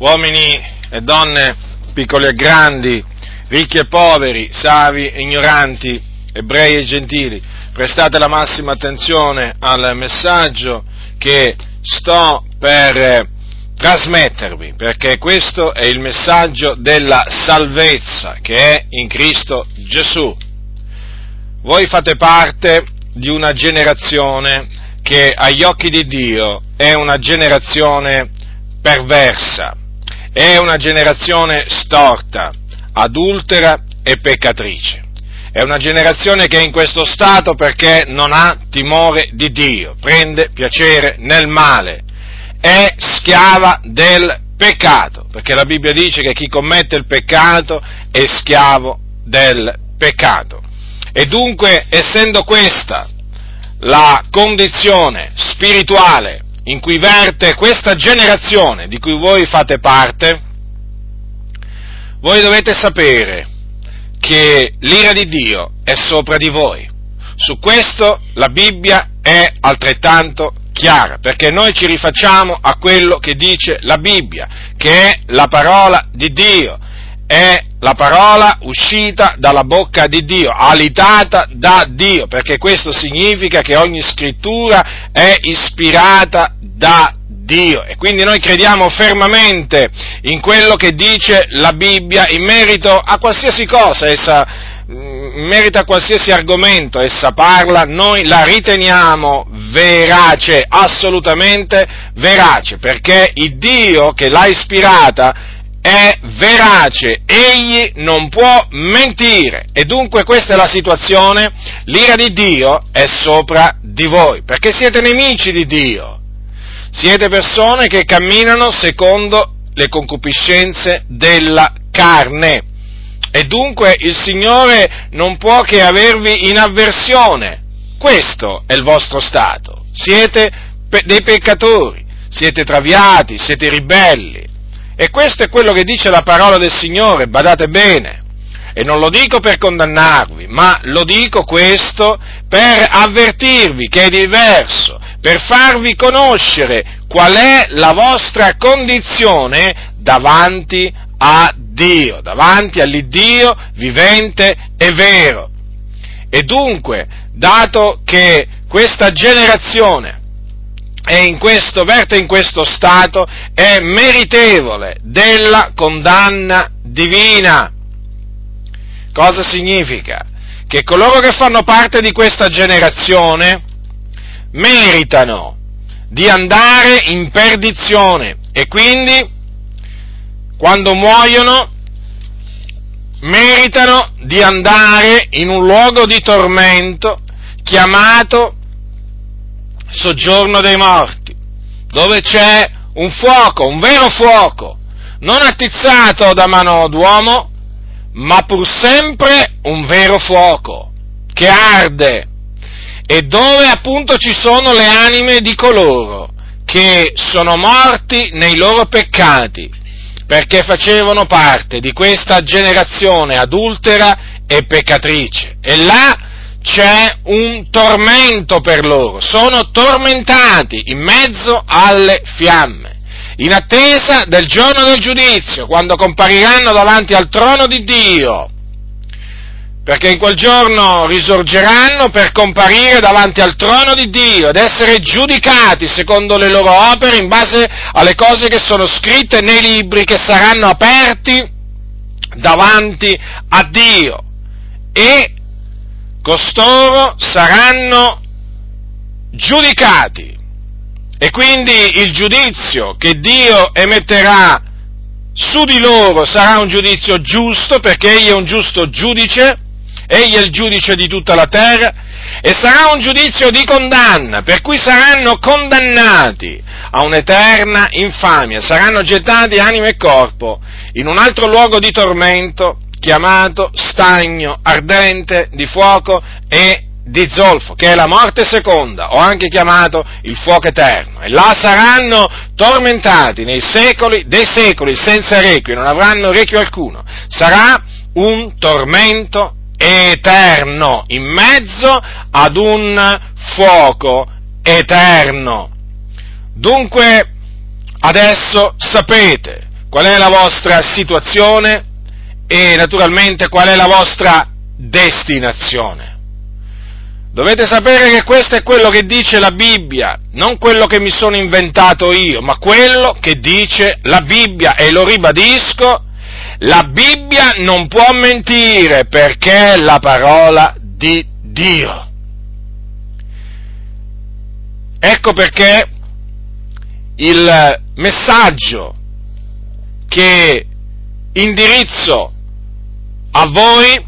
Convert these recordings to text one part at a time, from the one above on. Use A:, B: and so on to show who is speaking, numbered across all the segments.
A: uomini e donne, piccoli e grandi, ricchi e poveri, savi e ignoranti, ebrei e gentili, prestate la massima attenzione al messaggio che sto per trasmettervi, perché questo è il messaggio della salvezza che è in Cristo Gesù. Voi fate parte di una generazione che agli occhi di Dio è una generazione perversa, è una generazione storta, adultera e peccatrice. È una generazione che è in questo stato perché non ha timore di Dio, prende piacere nel male, è schiava del peccato, perché la Bibbia dice che chi commette il peccato è schiavo del peccato. E dunque, essendo questa la condizione spirituale in cui verte questa generazione di cui voi fate parte, voi dovete sapere che l'ira di Dio è sopra di voi. Su questo la Bibbia è altrettanto chiara, perché noi ci rifacciamo a quello che dice la Bibbia, che è la parola di Dio, è la parola uscita dalla bocca di Dio, alitata da Dio, perché questo significa che ogni scrittura è ispirata da Dio. E quindi noi crediamo fermamente in quello che dice la Bibbia in merito a qualsiasi cosa essa in merito a qualsiasi argomento essa parla, noi la riteniamo verace, assolutamente verace, perché il Dio che l'ha ispirata è verace, egli non può mentire e dunque questa è la situazione, l'ira di Dio è sopra di voi, perché siete nemici di Dio, siete persone che camminano secondo le concupiscenze della carne. E dunque il Signore non può che avervi in avversione. Questo è il vostro stato. Siete pe- dei peccatori, siete traviati, siete ribelli. E questo è quello che dice la parola del Signore, badate bene. E non lo dico per condannarvi, ma lo dico questo per avvertirvi che è diverso per farvi conoscere qual è la vostra condizione davanti a Dio, davanti all'Iddio vivente e vero. E dunque, dato che questa generazione è in questo, verte in questo stato, è meritevole della condanna divina. Cosa significa? Che coloro che fanno parte di questa generazione meritano di andare in perdizione e quindi quando muoiono meritano di andare in un luogo di tormento chiamato soggiorno dei morti, dove c'è un fuoco, un vero fuoco, non attizzato da mano d'uomo, ma pur sempre un vero fuoco che arde e dove appunto ci sono le anime di coloro che sono morti nei loro peccati, perché facevano parte di questa generazione adultera e peccatrice. E là c'è un tormento per loro, sono tormentati in mezzo alle fiamme, in attesa del giorno del giudizio, quando compariranno davanti al trono di Dio perché in quel giorno risorgeranno per comparire davanti al trono di Dio ed essere giudicati secondo le loro opere in base alle cose che sono scritte nei libri che saranno aperti davanti a Dio. E costoro saranno giudicati. E quindi il giudizio che Dio emetterà su di loro sarà un giudizio giusto perché egli è un giusto giudice egli è il giudice di tutta la terra, e sarà un giudizio di condanna, per cui saranno condannati a un'eterna infamia, saranno gettati anima e corpo in un altro luogo di tormento chiamato stagno ardente di fuoco e di zolfo, che è la morte seconda, o anche chiamato il fuoco eterno. E là saranno tormentati nei secoli dei secoli senza requio, non avranno requio alcuno. Sarà un tormento eterno, in mezzo ad un fuoco eterno. Dunque, adesso sapete qual è la vostra situazione e naturalmente qual è la vostra destinazione. Dovete sapere che questo è quello che dice la Bibbia, non quello che mi sono inventato io, ma quello che dice la Bibbia e lo ribadisco, la Bibbia non può mentire perché è la parola di Dio. Ecco perché il messaggio che indirizzo a voi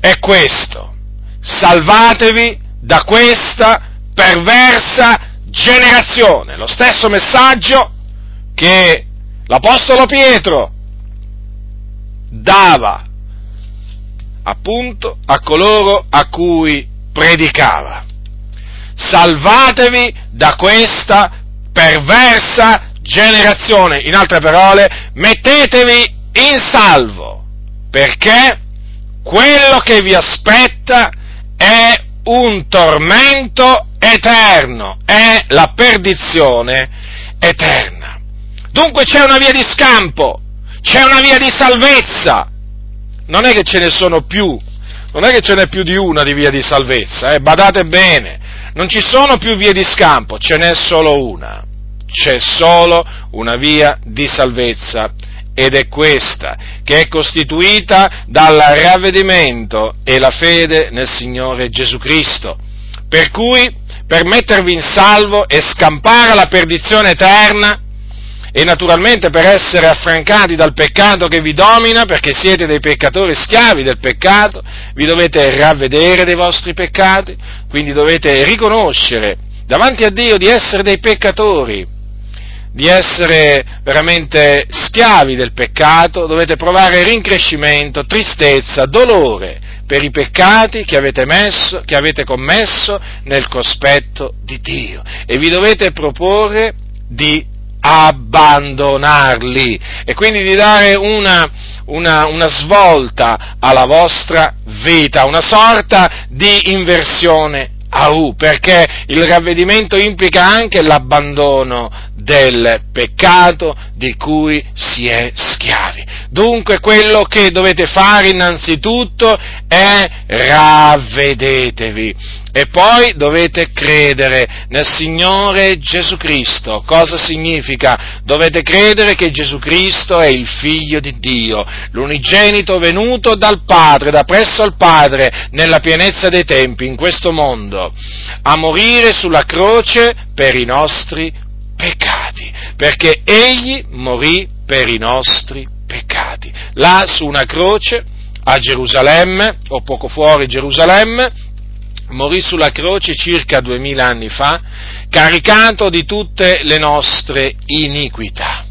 A: è questo. Salvatevi da questa perversa generazione. Lo stesso messaggio che l'Apostolo Pietro dava appunto a coloro a cui predicava. Salvatevi da questa perversa generazione. In altre parole, mettetevi in salvo, perché quello che vi aspetta è un tormento eterno, è la perdizione eterna. Dunque c'è una via di scampo, c'è una via di salvezza. Non è che ce ne sono più, non è che ce n'è più di una di via di salvezza, eh? badate bene, non ci sono più vie di scampo, ce n'è solo una. C'è solo una via di salvezza ed è questa, che è costituita dal ravvedimento e la fede nel Signore Gesù Cristo. Per cui, per mettervi in salvo e scampare la perdizione eterna, e naturalmente per essere affrancati dal peccato che vi domina, perché siete dei peccatori schiavi del peccato, vi dovete ravvedere dei vostri peccati, quindi dovete riconoscere davanti a Dio di essere dei peccatori di essere veramente schiavi del peccato, dovete provare rincrescimento, tristezza, dolore per i peccati che avete, messo, che avete commesso nel cospetto di Dio. E vi dovete proporre di abbandonarli e quindi di dare una, una, una, svolta alla vostra vita, una sorta di inversione a U, perché il ravvedimento implica anche l'abbandono del peccato di cui si è schiavi. Dunque quello che dovete fare innanzitutto è ravvedetevi e poi dovete credere nel Signore Gesù Cristo. Cosa significa? Dovete credere che Gesù Cristo è il figlio di Dio, l'unigenito venuto dal Padre, da presso al Padre, nella pienezza dei tempi, in questo mondo, a morire sulla croce per i nostri peccati, perché egli morì per i nostri peccati. Là su una croce a Gerusalemme, o poco fuori Gerusalemme, morì sulla croce circa duemila anni fa, caricato di tutte le nostre iniquità.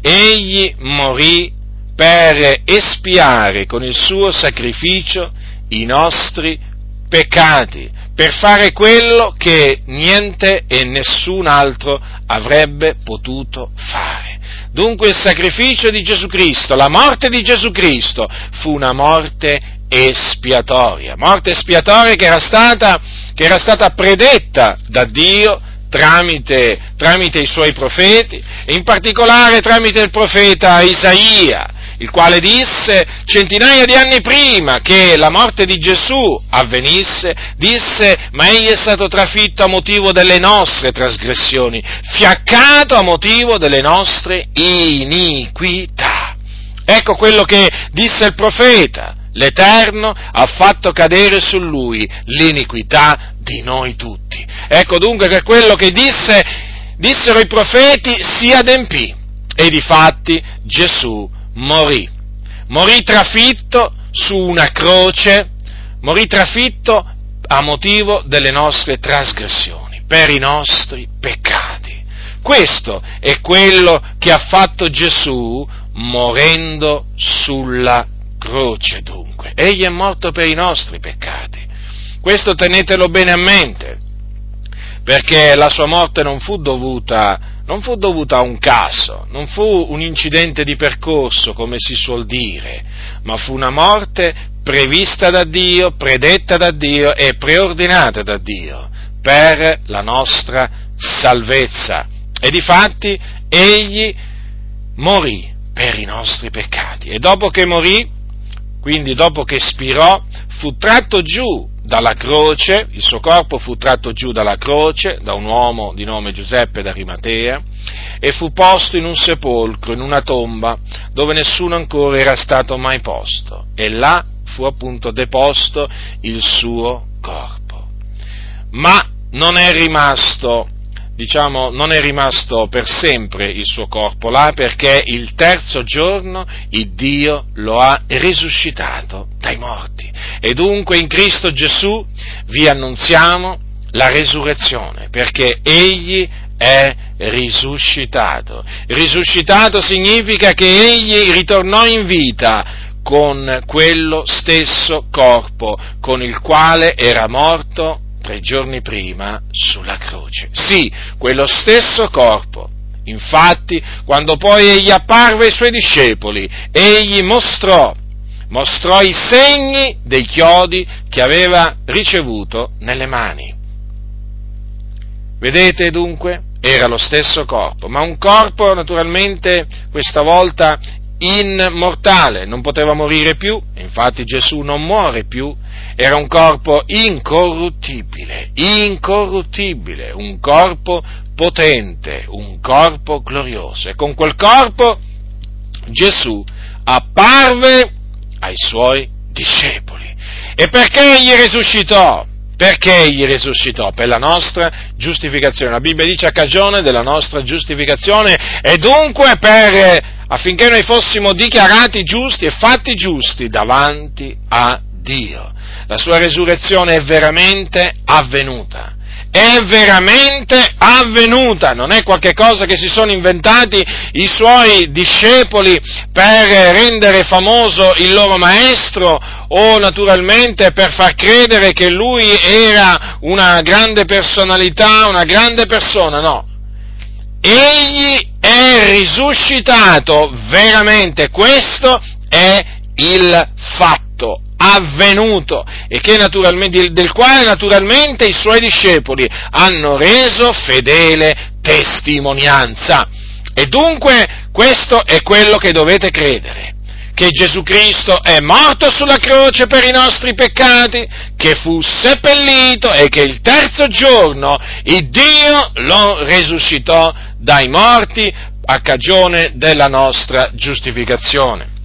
A: Egli morì per espiare con il suo sacrificio i nostri peccati, per fare quello che niente e nessun altro avrebbe potuto fare. Dunque il sacrificio di Gesù Cristo, la morte di Gesù Cristo fu una morte espiatoria, morte espiatoria che era stata, che era stata predetta da Dio tramite, tramite i suoi profeti, e in particolare tramite il profeta Isaia, il quale disse centinaia di anni prima che la morte di Gesù avvenisse, disse, ma egli è stato trafitto a motivo delle nostre trasgressioni, fiaccato a motivo delle nostre iniquità. Ecco quello che disse il profeta. L'Eterno ha fatto cadere su lui l'iniquità di noi tutti. Ecco dunque che quello che disse, dissero i profeti si adempì. E difatti Gesù morì. Morì trafitto su una croce, morì trafitto a motivo delle nostre trasgressioni, per i nostri peccati. Questo è quello che ha fatto Gesù morendo sulla croce dunque. Egli è morto per i nostri peccati. Questo tenetelo bene a mente, perché la sua morte non fu dovuta non fu dovuta a un caso, non fu un incidente di percorso, come si suol dire, ma fu una morte prevista da Dio, predetta da Dio e preordinata da Dio per la nostra salvezza. E difatti egli morì per i nostri peccati e dopo che morì, quindi dopo che spirò, fu tratto giù dalla croce, il suo corpo fu tratto giù dalla croce da un uomo di nome Giuseppe d'Arimatea e fu posto in un sepolcro, in una tomba, dove nessuno ancora era stato mai posto e là fu appunto deposto il suo corpo. Ma non è rimasto diciamo, non è rimasto per sempre il suo corpo là perché il terzo giorno il Dio lo ha risuscitato dai morti. E dunque in Cristo Gesù vi annunziamo la resurrezione perché Egli è risuscitato. Risuscitato significa che Egli ritornò in vita con quello stesso corpo con il quale era morto tre giorni prima sulla croce. Sì, quello stesso corpo. Infatti, quando poi egli apparve ai suoi discepoli, egli mostrò, mostrò i segni dei chiodi che aveva ricevuto nelle mani. Vedete dunque? Era lo stesso corpo, ma un corpo naturalmente questa volta immortale, non poteva morire più, infatti Gesù non muore più, era un corpo incorruttibile, incorruttibile, un corpo potente, un corpo glorioso. E con quel corpo Gesù apparve ai suoi discepoli. E perché egli risuscitò? Perché egli risuscitò? Per la nostra giustificazione. La Bibbia dice a cagione della nostra giustificazione e dunque per, affinché noi fossimo dichiarati giusti e fatti giusti davanti a Dio. La sua resurrezione è veramente avvenuta è veramente avvenuta, non è qualcosa che si sono inventati i suoi discepoli per rendere famoso il loro maestro o naturalmente per far credere che lui era una grande personalità, una grande persona, no. Egli è risuscitato veramente, questo è il fatto avvenuto e del quale naturalmente i suoi discepoli hanno reso fedele testimonianza. E dunque questo è quello che dovete credere, che Gesù Cristo è morto sulla croce per i nostri peccati, che fu seppellito e che il terzo giorno il Dio lo risuscitò dai morti a cagione della nostra giustificazione.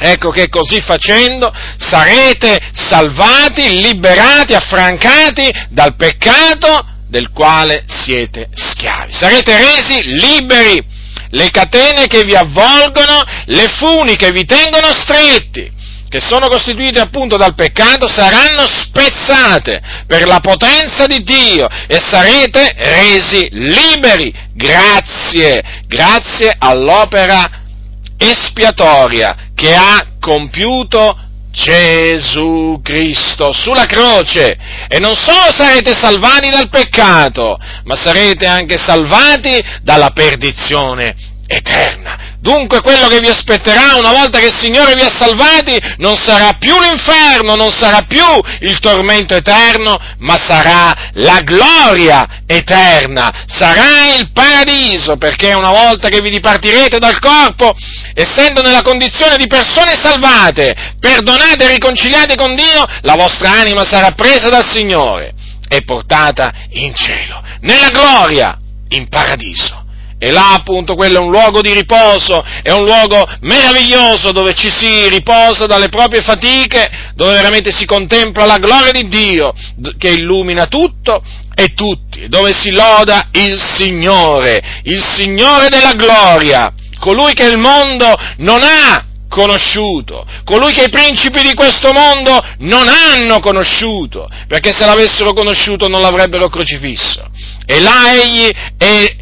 A: Ecco che così facendo sarete salvati, liberati, affrancati dal peccato del quale siete schiavi. Sarete resi liberi. Le catene che vi avvolgono, le funi che vi tengono stretti, che sono costituite appunto dal peccato, saranno spezzate per la potenza di Dio e sarete resi liberi grazie, grazie all'opera espiatoria che ha compiuto Gesù Cristo sulla croce e non solo sarete salvati dal peccato, ma sarete anche salvati dalla perdizione eterna. Dunque quello che vi aspetterà una volta che il Signore vi ha salvati non sarà più l'inferno, non sarà più il tormento eterno, ma sarà la gloria eterna, sarà il paradiso, perché una volta che vi dipartirete dal corpo, essendo nella condizione di persone salvate, perdonate e riconciliate con Dio, la vostra anima sarà presa dal Signore e portata in cielo, nella gloria, in paradiso. E là appunto quello è un luogo di riposo, è un luogo meraviglioso dove ci si riposa dalle proprie fatiche, dove veramente si contempla la gloria di Dio che illumina tutto e tutti, dove si loda il Signore, il Signore della gloria, colui che il mondo non ha conosciuto, colui che i principi di questo mondo non hanno conosciuto, perché se l'avessero conosciuto non l'avrebbero crocifisso. E là egli è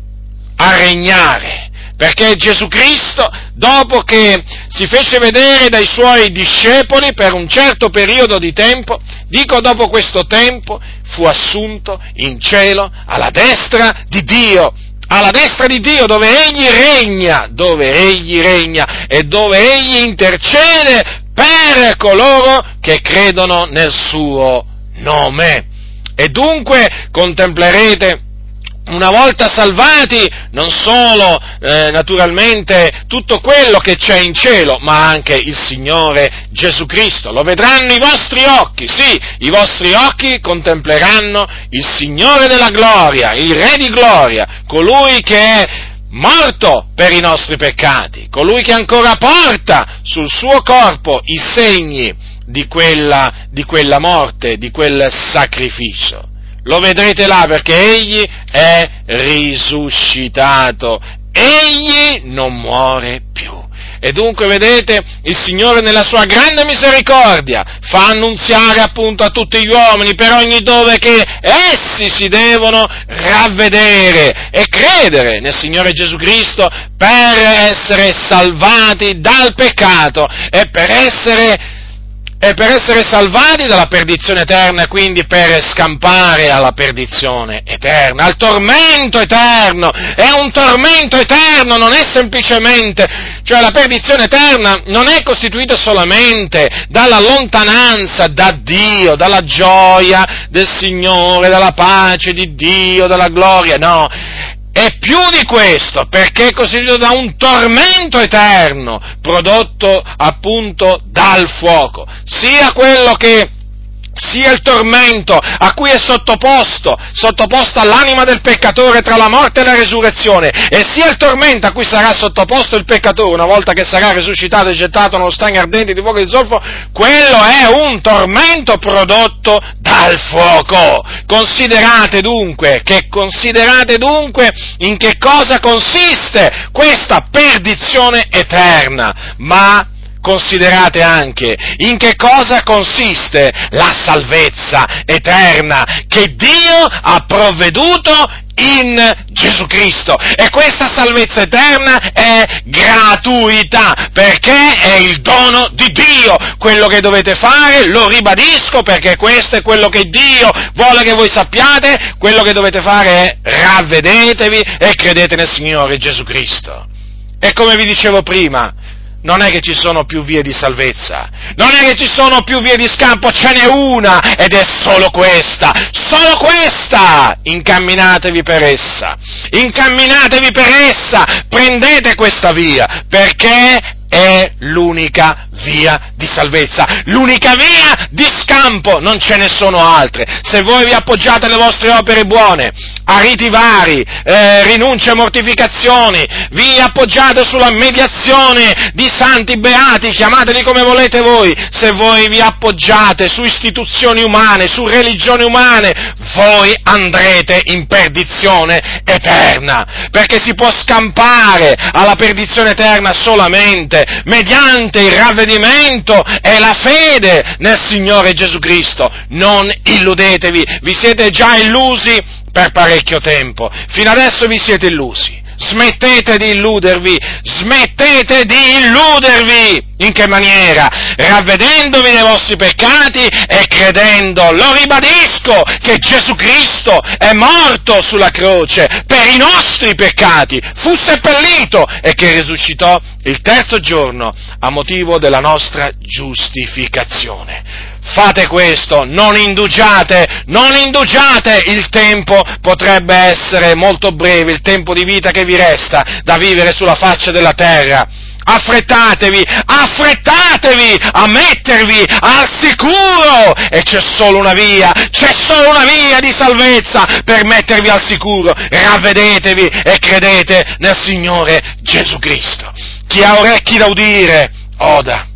A: a regnare, perché Gesù Cristo, dopo che si fece vedere dai suoi discepoli per un certo periodo di tempo, dico dopo questo tempo, fu assunto in cielo alla destra di Dio, alla destra di Dio dove egli regna, dove egli regna e dove egli intercede per coloro che credono nel suo nome. E dunque contemplerete una volta salvati, non solo eh, naturalmente tutto quello che c'è in cielo, ma anche il Signore Gesù Cristo. Lo vedranno i vostri occhi, sì, i vostri occhi contempleranno il Signore della gloria, il Re di gloria, colui che è morto per i nostri peccati, colui che ancora porta sul suo corpo i segni di quella, di quella morte, di quel sacrificio. Lo vedrete là perché egli è risuscitato, egli non muore più. E dunque, vedete, il Signore nella sua grande misericordia fa annunziare appunto a tutti gli uomini per ogni dove che essi si devono ravvedere e credere nel Signore Gesù Cristo per essere salvati dal peccato e per essere e per essere salvati dalla perdizione eterna, quindi per scampare alla perdizione eterna, al tormento eterno. È un tormento eterno, non è semplicemente, cioè la perdizione eterna non è costituita solamente dalla lontananza da Dio, dalla gioia del Signore, dalla pace di Dio, dalla gloria, no, è più di questo, perché è costituito da un tormento eterno, prodotto appunto dal fuoco, sia quello che sia il tormento a cui è sottoposto, sottoposta l'anima del peccatore tra la morte e la resurrezione, e sia il tormento a cui sarà sottoposto il peccatore una volta che sarà risuscitato e gettato nello stagno ardente di fuoco di zolfo, quello è un tormento prodotto dal fuoco. Considerate dunque, che considerate dunque in che cosa consiste questa perdizione eterna, ma considerate anche in che cosa consiste la salvezza eterna che Dio ha provveduto in Gesù Cristo. E questa salvezza eterna è gratuità, perché è il dono di Dio. Quello che dovete fare, lo ribadisco, perché questo è quello che Dio vuole che voi sappiate, quello che dovete fare è ravvedetevi e credete nel Signore Gesù Cristo. E come vi dicevo prima, non è che ci sono più vie di salvezza, non è che ci sono più vie di scampo, ce n'è una ed è solo questa, solo questa! Incamminatevi per essa, incamminatevi per essa, prendete questa via, perché è l'unica via di salvezza, l'unica via di scampo, non ce ne sono altre. Se voi vi appoggiate alle vostre opere buone, a riti vari, eh, rinunce e mortificazioni, vi appoggiate sulla mediazione di santi beati, chiamateli come volete voi, se voi vi appoggiate su istituzioni umane, su religioni umane, voi andrete in perdizione eterna, perché si può scampare alla perdizione eterna solamente mediante il ravvedimento e la fede nel Signore Gesù Cristo. Non illudetevi, vi siete già illusi per parecchio tempo, fino adesso vi siete illusi. Smettete di illudervi, smettete di illudervi! In che maniera? Ravvedendovi dei vostri peccati e credendo, lo ribadisco, che Gesù Cristo è morto sulla croce per i nostri peccati, fu seppellito e che risuscitò il terzo giorno a motivo della nostra giustificazione. Fate questo, non indugiate, non indugiate, il tempo potrebbe essere molto breve, il tempo di vita che vi resta da vivere sulla faccia della terra affrettatevi, affrettatevi a mettervi al sicuro e c'è solo una via, c'è solo una via di salvezza per mettervi al sicuro, ravvedetevi e credete nel Signore Gesù Cristo. Chi ha orecchi da udire, oda.